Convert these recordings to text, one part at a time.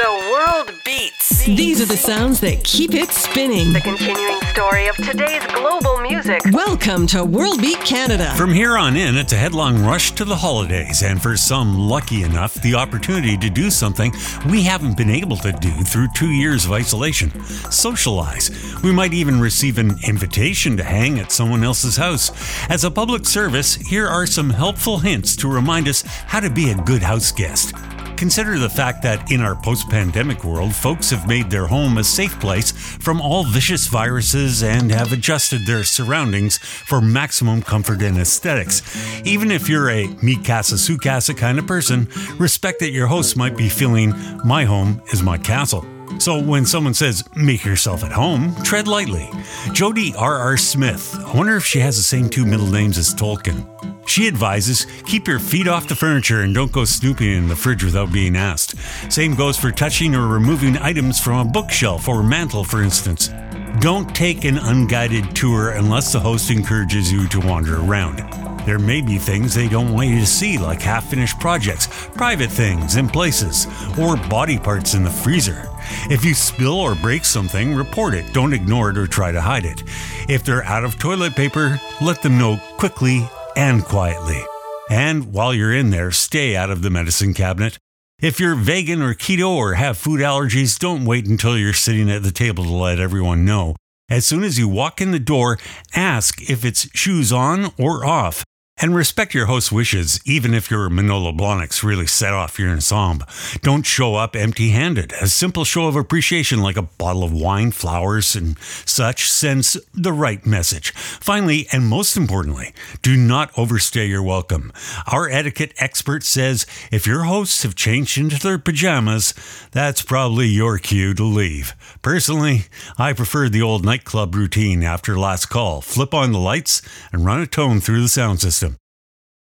The world beats. These are the sounds that keep it spinning. The continuing story of today's global music. Welcome to World Beat Canada. From here on in, it's a headlong rush to the holidays, and for some lucky enough, the opportunity to do something we haven't been able to do through two years of isolation socialize. We might even receive an invitation to hang at someone else's house. As a public service, here are some helpful hints to remind us how to be a good house guest. Consider the fact that in our post pandemic world, folks have made their home a safe place from all vicious viruses and have adjusted their surroundings for maximum comfort and aesthetics. Even if you're a mi casa su casa kind of person, respect that your host might be feeling, my home is my castle. So when someone says, make yourself at home, tread lightly. Jodi R.R. Smith, I wonder if she has the same two middle names as Tolkien. She advises keep your feet off the furniture and don't go snooping in the fridge without being asked. Same goes for touching or removing items from a bookshelf or mantle, for instance. Don't take an unguided tour unless the host encourages you to wander around. There may be things they don't want you to see, like half finished projects, private things in places, or body parts in the freezer. If you spill or break something, report it. Don't ignore it or try to hide it. If they're out of toilet paper, let them know quickly and quietly. And while you're in there, stay out of the medicine cabinet. If you're vegan or keto or have food allergies, don't wait until you're sitting at the table to let everyone know. As soon as you walk in the door, ask if it's shoes on or off. And respect your host's wishes, even if your Manolo Blahniks really set off your ensemble. Don't show up empty handed. A simple show of appreciation, like a bottle of wine, flowers, and such, sends the right message. Finally, and most importantly, do not overstay your welcome. Our etiquette expert says if your hosts have changed into their pajamas, that's probably your cue to leave. Personally, I prefer the old nightclub routine after last call flip on the lights and run a tone through the sound system.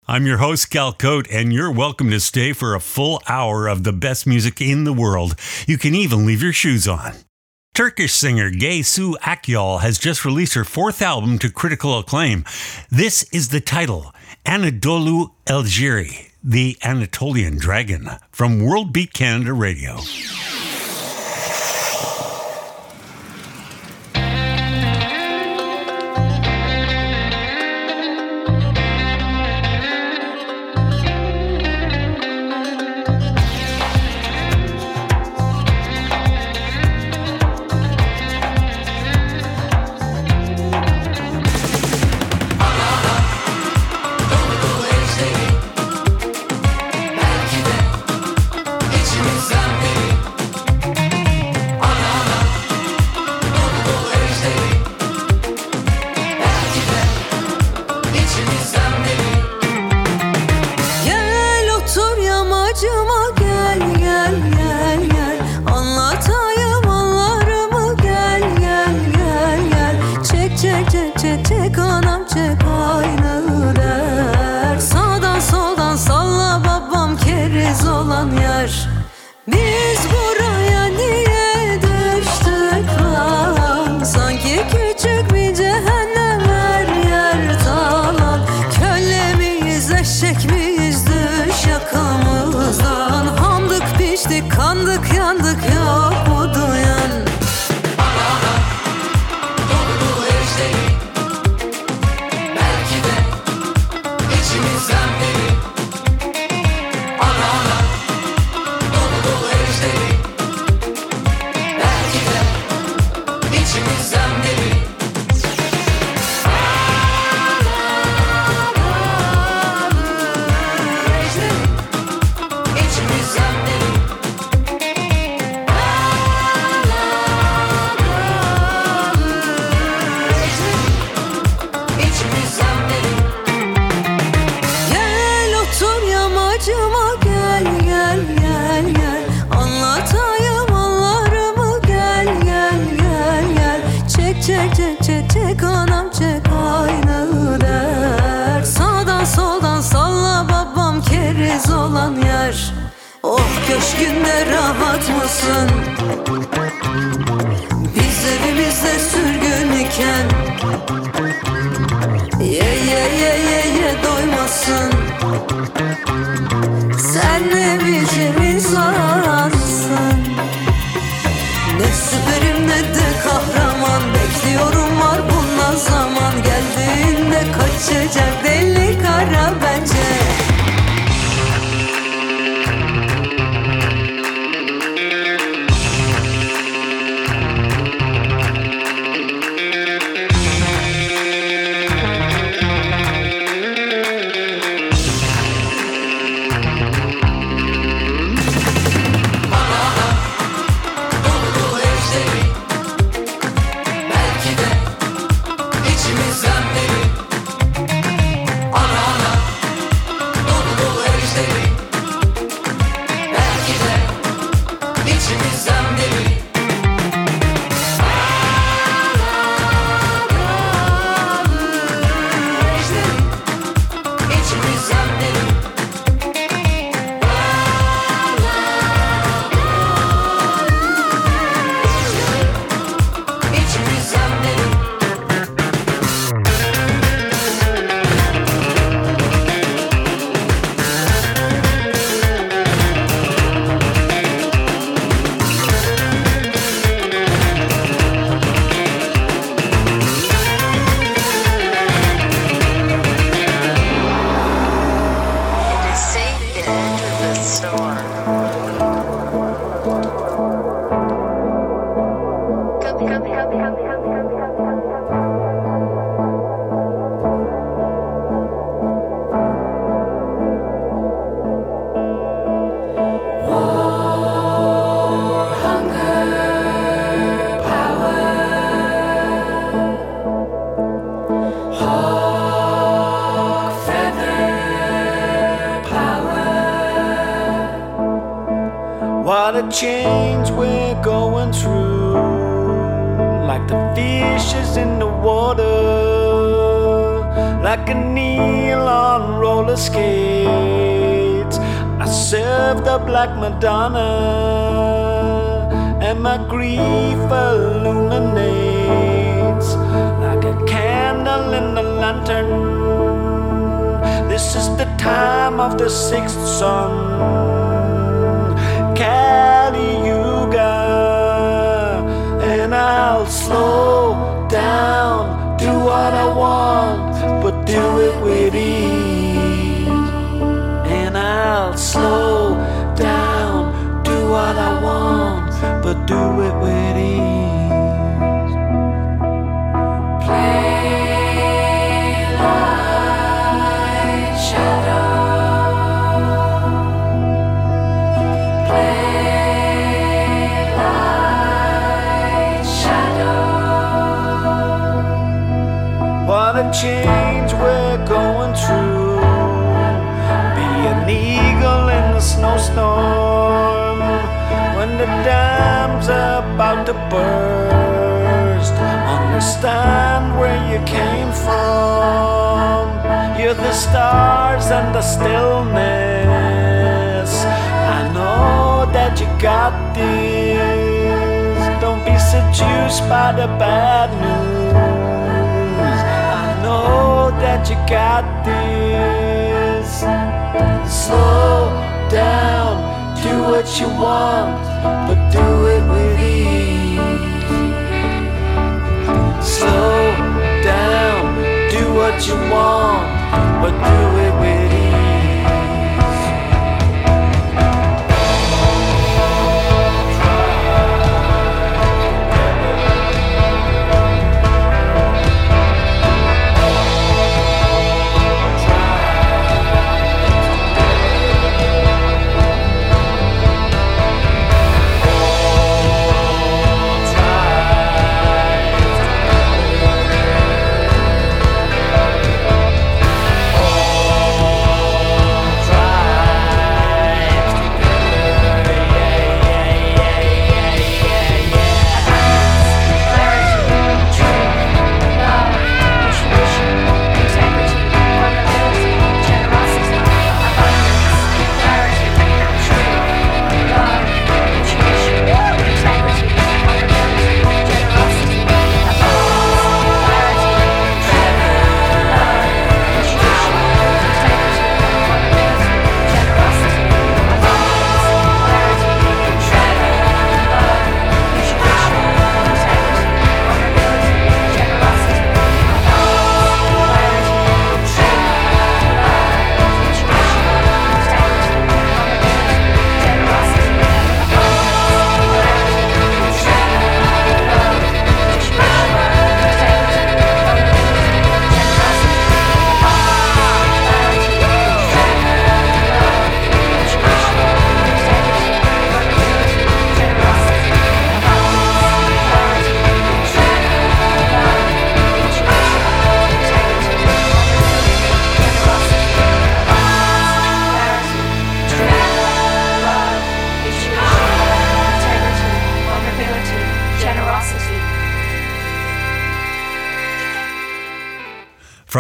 I'm your host, Cal Cote, and you're welcome to stay for a full hour of the best music in the world. You can even leave your shoes on. Turkish singer Gaye Su Akyol has just released her fourth album to critical acclaim. This is the title, Anadolu Ejderi, the Anatolian Dragon, from World Beat Canada Radio. gerçek? Of the sixth sun. Kali Yuga, and I'll slow down, do what I want, but do it with ease. And I'll slow down, do what I want, but do it with about to burst. Understand where you came from. You're the stars and the stillness. I know that you got this. Don't be seduced by the bad news. I know that you got this. Slow down, do what you want, but do it Slow down, do what you want, but do it with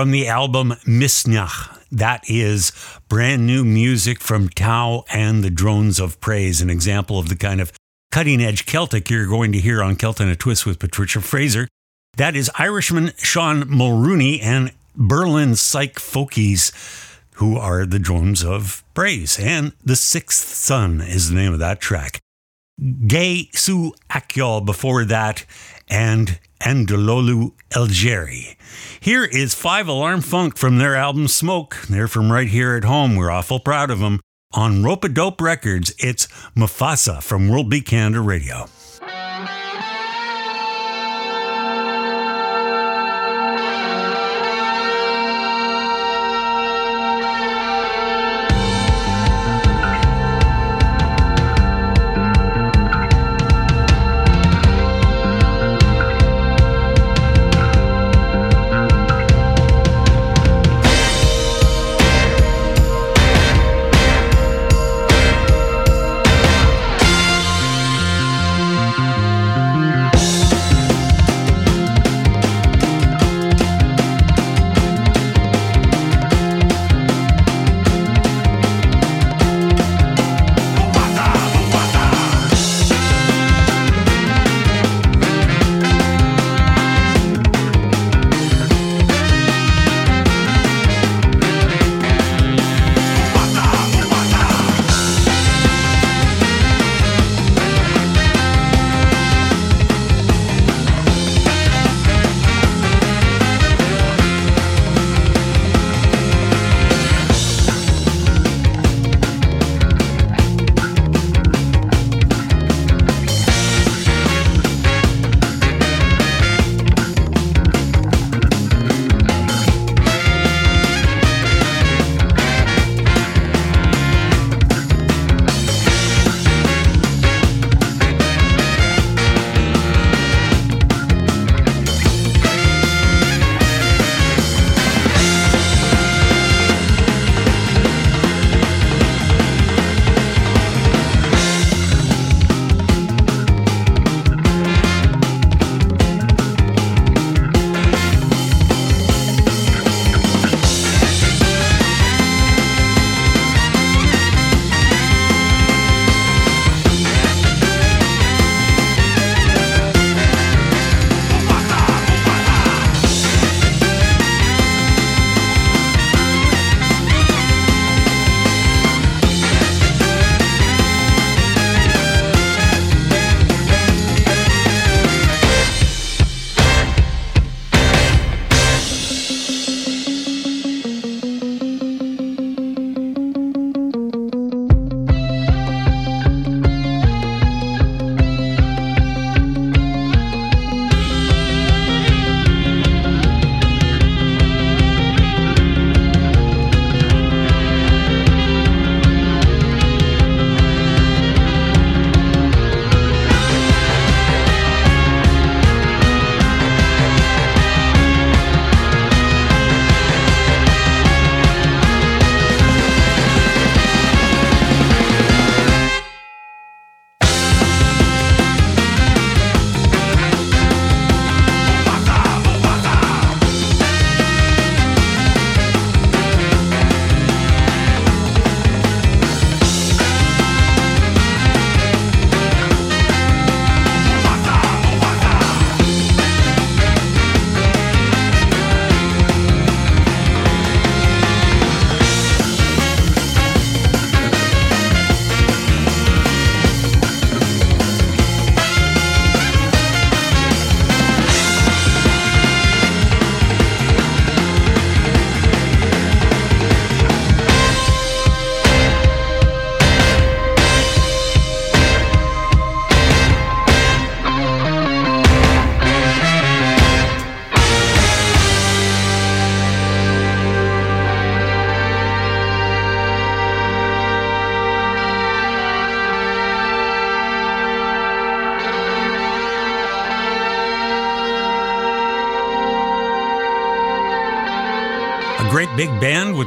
From the album Misneach, that is brand new music from Tau and the Drones of Praise, an example of the kind of cutting edge Celtic you're going to hear on Celt in a Twist with Patricia Fraser. That is Irishman Sean Mulrooney and Berlin Psych Folkies, who are the Drones of Praise. And The Sixth Sun is the name of that track. Gaye Su Akyol before that, and Anadolu Ejderi. Here is Five Alarm Funk from their album Smoke. They're from right here at home. We're awful proud of them. On Rope Dope Records, it's Mufasa from World Beat Canada Radio.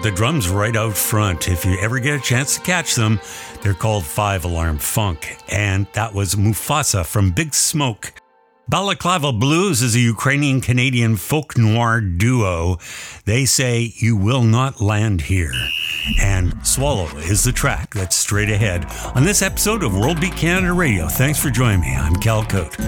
The drums right out front. If you ever get a chance to catch them, they're called Five Alarm Funk. And that was Mufasa from Big Smoke. Balaklava Blues is a Ukrainian Canadian folk noir duo. They say you will not land here. And Swallow is the track that's straight ahead on this episode of World Beat Canada Radio. Thanks for joining me. I'm Cal Cote.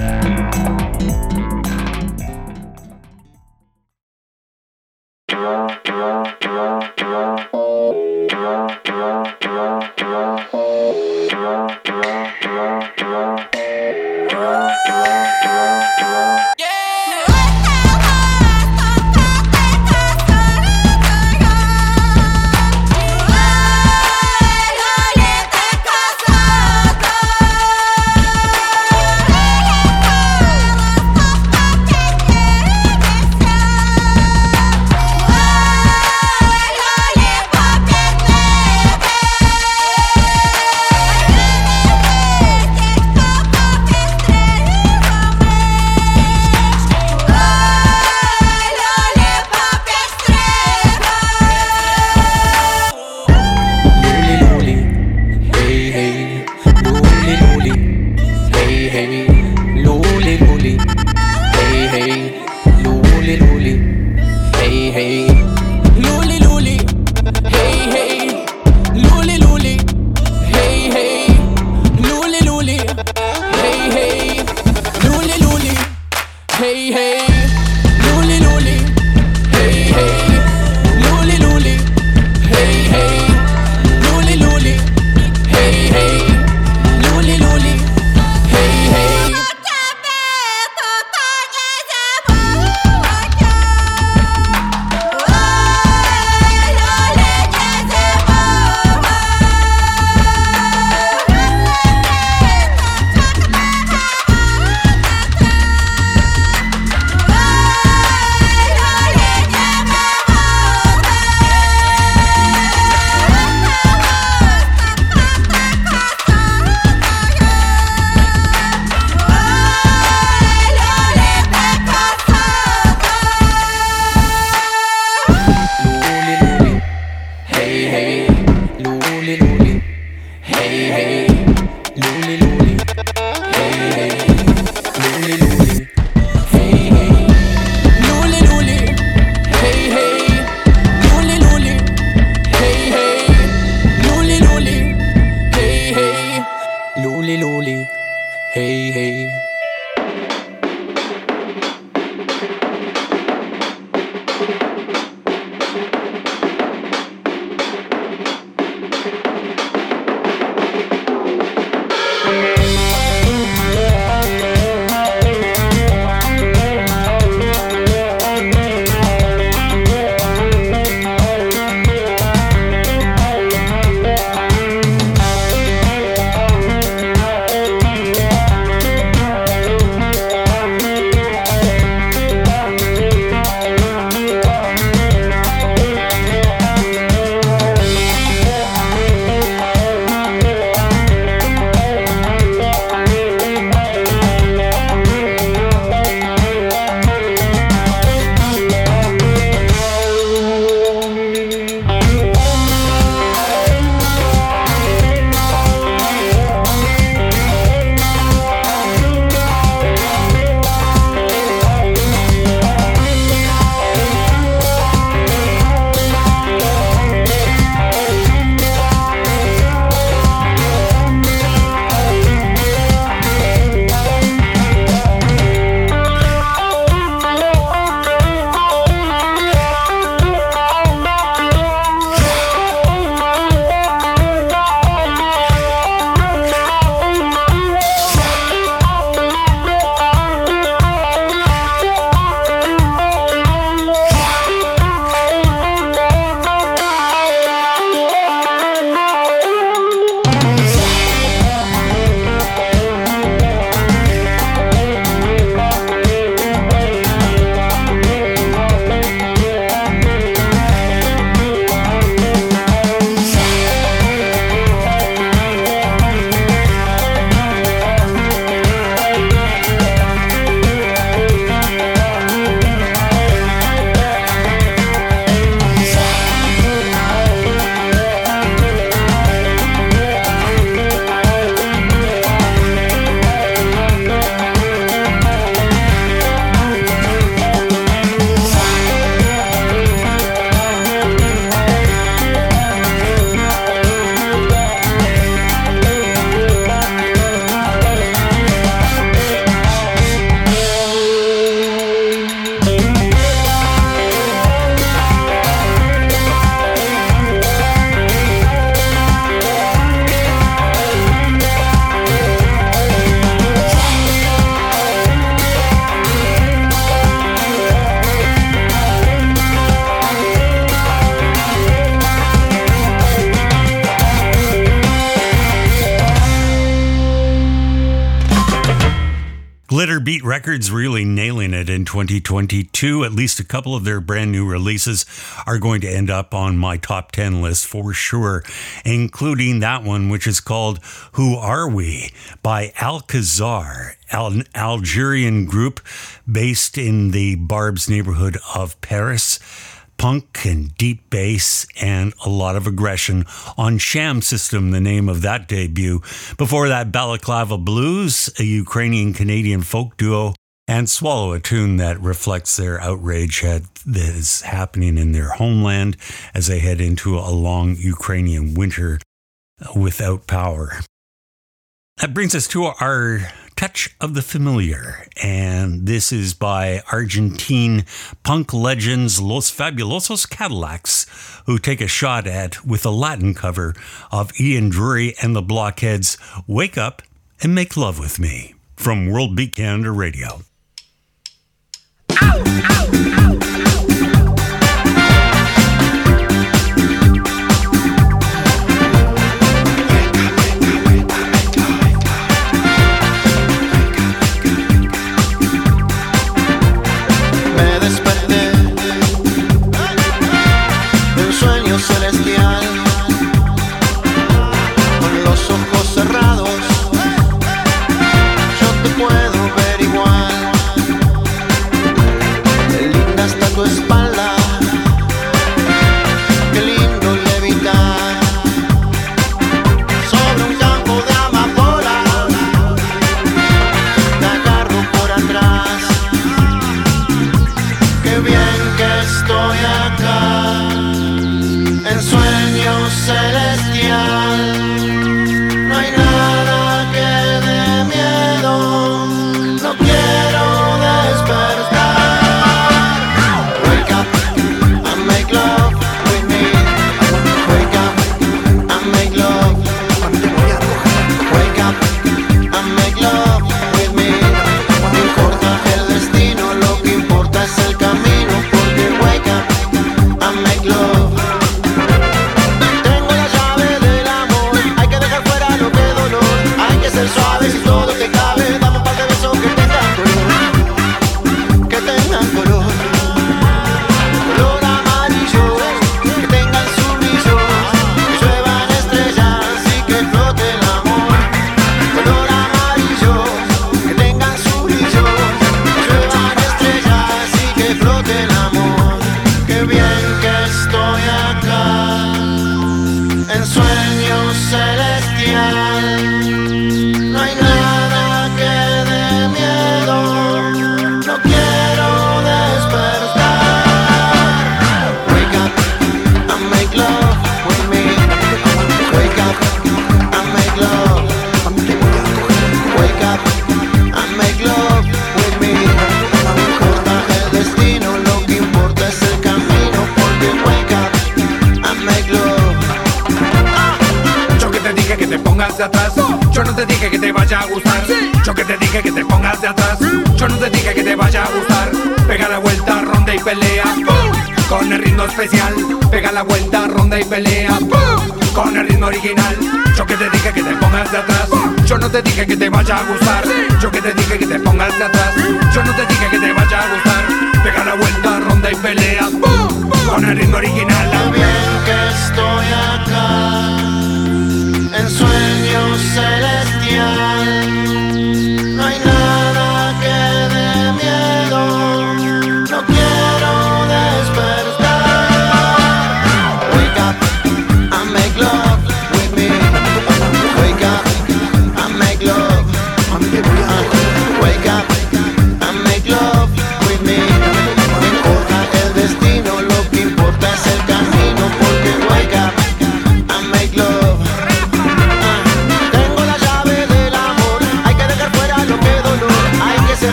Records really nailing it in 2022. At least a couple of their brand new releases are going to end up on my top 10 list for sure, including that one, which is called Who Are We by Al-Qasar, an Algerian group based in the Barbès neighborhood of Paris punk and deep bass and a lot of aggression on Sham System, the name of that debut. Before that, Balaklava Blues, a Ukrainian Canadian folk duo, and Swallow, a tune that reflects their outrage at, that is happening in their homeland as they head into a long Ukrainian winter without power. That brings us to our touch of the familiar, and this is by Argentine punk legends Los Fabulosos Cadillacs, who take a shot at, with a Latin cover of Ian Dury and the Blockheads, Wake Up and Make Love with Me from World Beat Canada Radio. Ow, ow.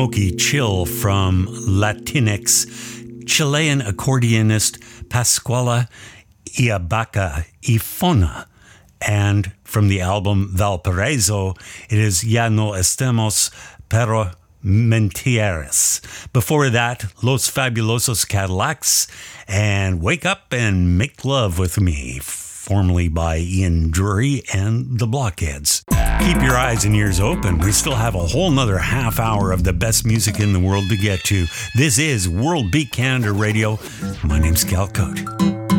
Smoky chill from Latinx Chilean accordionist Pascuala Ilabaca Ifona. And from the album Valparaiso, it is Ya no estamos, para Mentiras. Before that, Los Fabulosos Cadillacs and Wake Up and Make Love with Me, formerly by Ian Dury and the Blockheads. Keep your eyes and ears open. We still have a whole nother half hour of the best music in the world to get to. This is World Beat Canada Radio. My name's Cal Cote.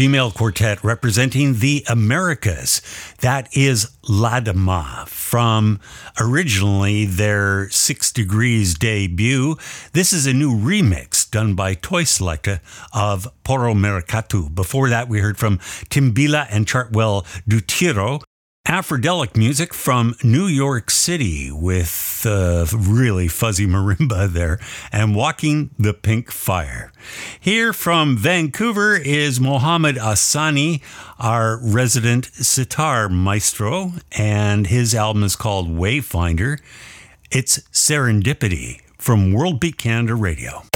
Female quartet representing the Americas. That is Ladama from originally their Six Degrees debut. This is a new remix done by Toy Selectah of Porro Maracatu. Before that, we heard from Timbila and Chartwell Dutiro Afrodelic music from New York City with uh, really fuzzy marimba there and Walking the Pink Fire. Here from Vancouver is Mohamed Assani, our resident sitar maestro, and his album is called Wayfinder. It's Serendipity from World Beat Canada Radio.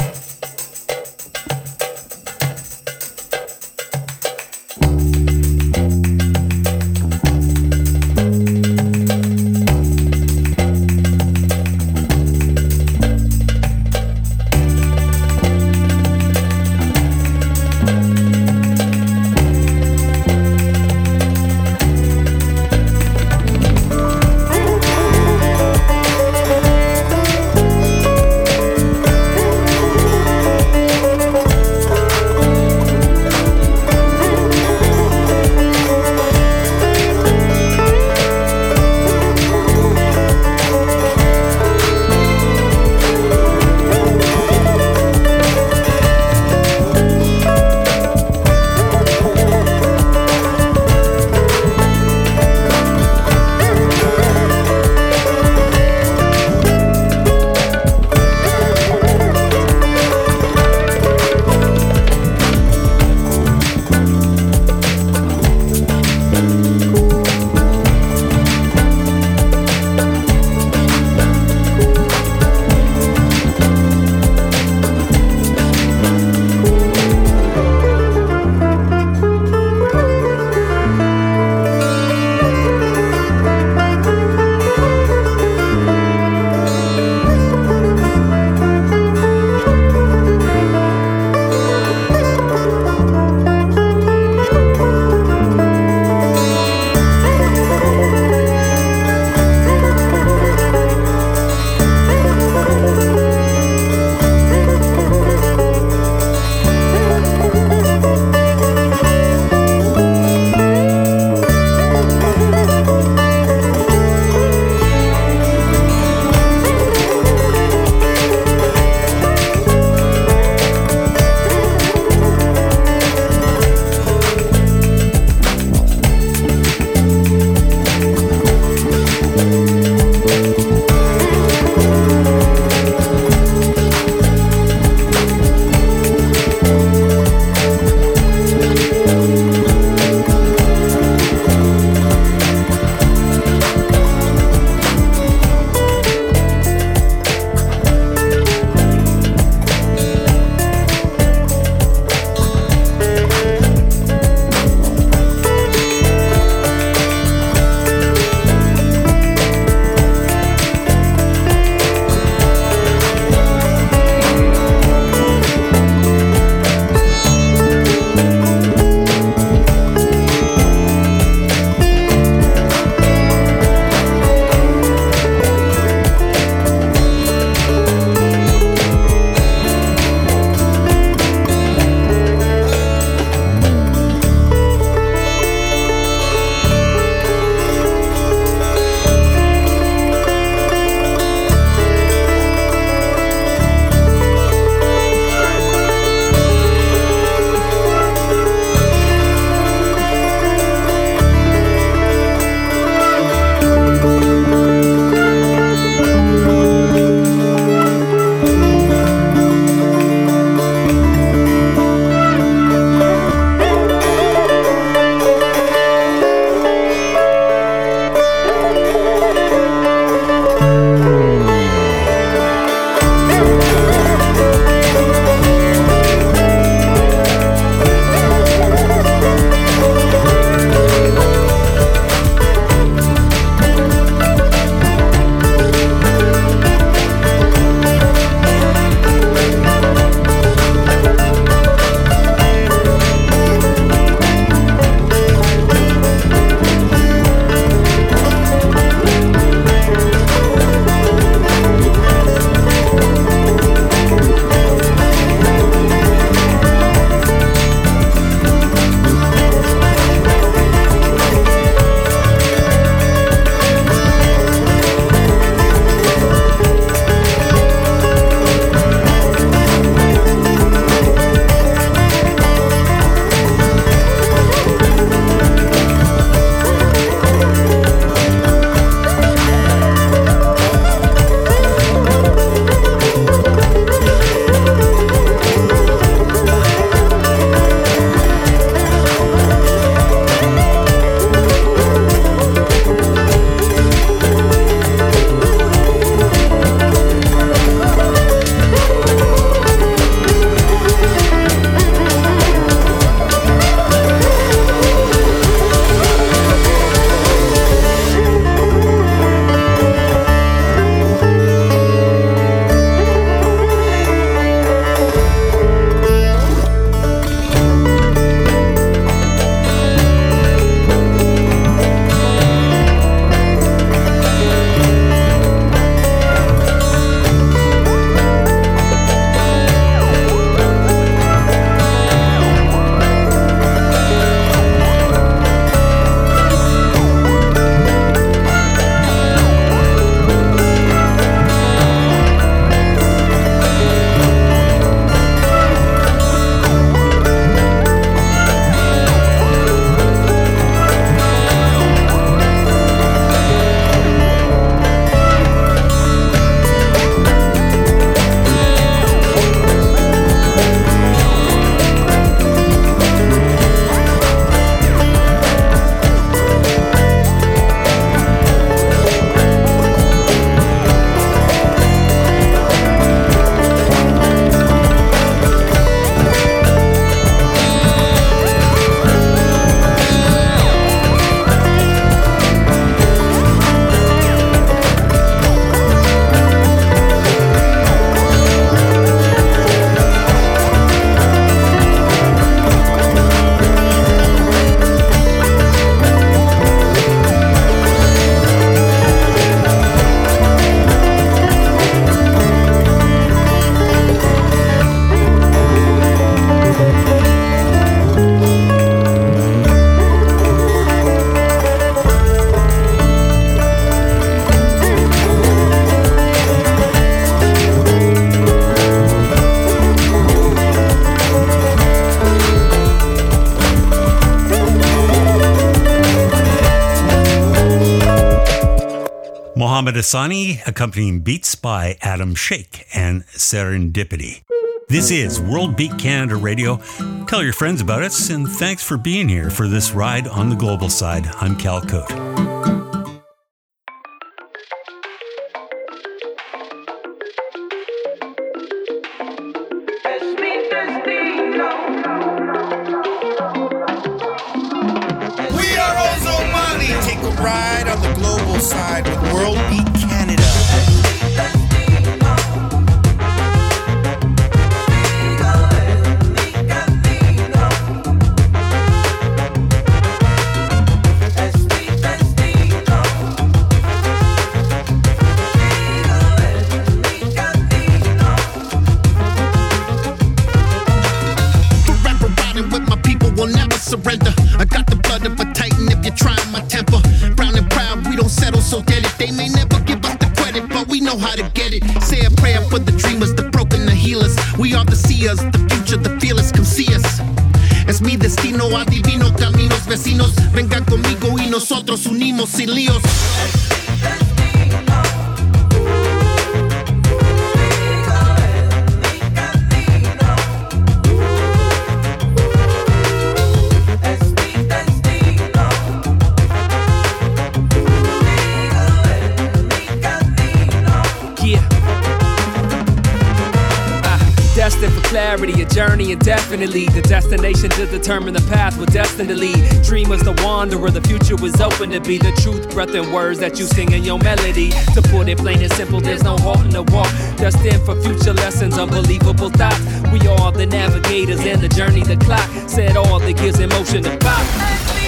Mohamed Assani, accompanying beats by Adam Shake and Serendipity. This is World Beat Canada Radio. Tell your friends about us, and thanks for being here for this ride on the global side. I'm Cal Cote. To be the truth, breath, and words that you sing in your melody. To put it plain and simple, there's no halt in the walk. Destined for future lessons, unbelievable thoughts. We are the navigators in the journey, the clock. Set all that gives emotion to pop.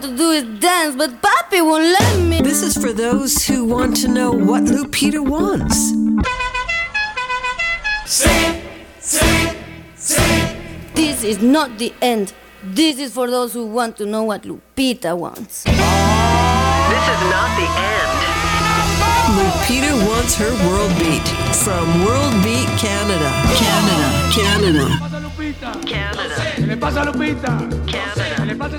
Not let me. This is for those who want to know what Lupita wants. Sing, sing, sing. This is not the end. This is for those who want to know what Lupita wants. This is not the end. Lupita wants her world beat from World Beat Canada. Canada. Canada. Canada. Canada. Ele passa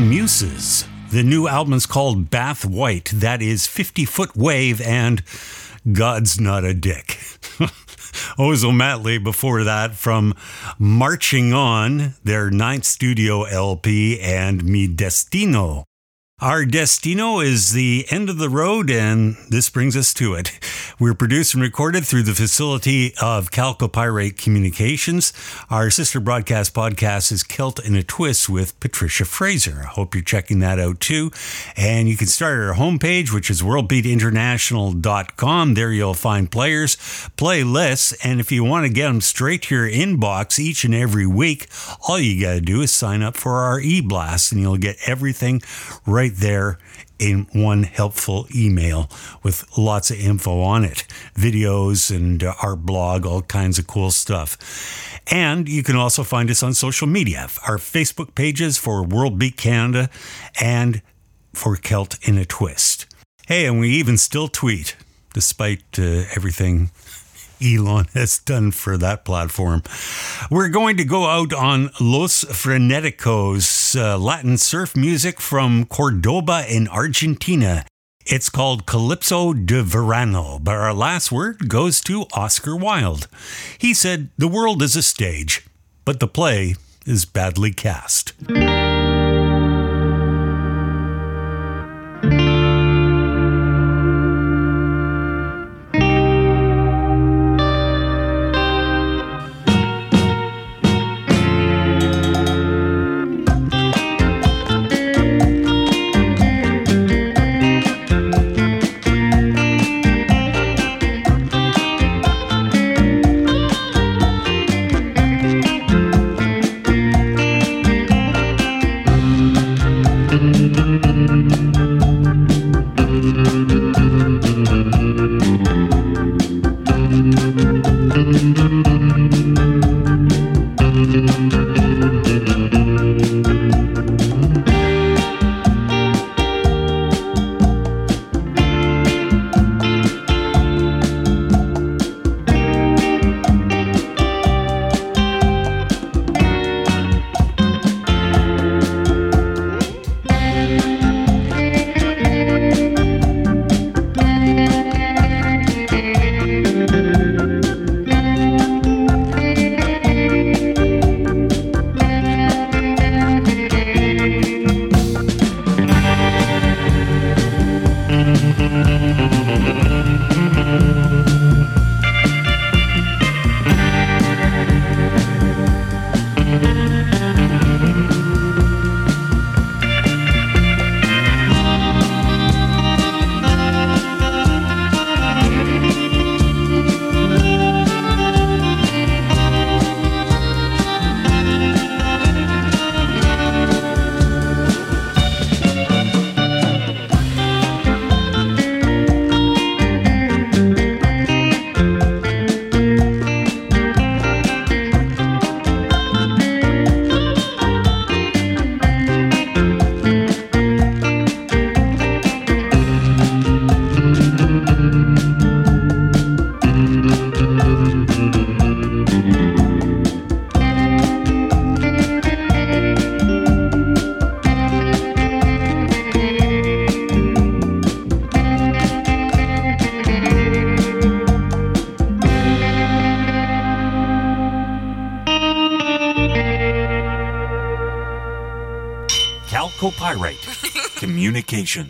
Muses. The new album is called Bath White. That is 50 Foot Wave and God's Not a Dick. Ozomatli before that from Marching On, their ninth studio LP, and Mi Destino. Our destino is the end of the road, and this brings us to it. We're produced and recorded through the facility of Chalcopyrite Communications. Our sister broadcast podcast is Celt in a Twist with Patricia Fraser. I hope you're checking that out too. And you can start at our homepage, which is worldbeatinternational.com. There you'll find players, playlists, and if you want to get them straight to your inbox each and every week, all you got to do is sign up for our e-blast, and you'll get everything right there in one helpful email with lots of info on it videos and uh, our blog, all kinds of cool stuff. And you can also find us on social media our Facebook pages for World Beat Canada and for Celt in a Twist. Hey, and we even still tweet despite uh, everything Elon has done for that platform. We're going to go out on Los Freneticos, uh, Latin surf music from Cordoba in Argentina. It's called Calypso de Verano, but our last word goes to Oscar Wilde. He said, The world is a stage, but the play is badly cast. Communications.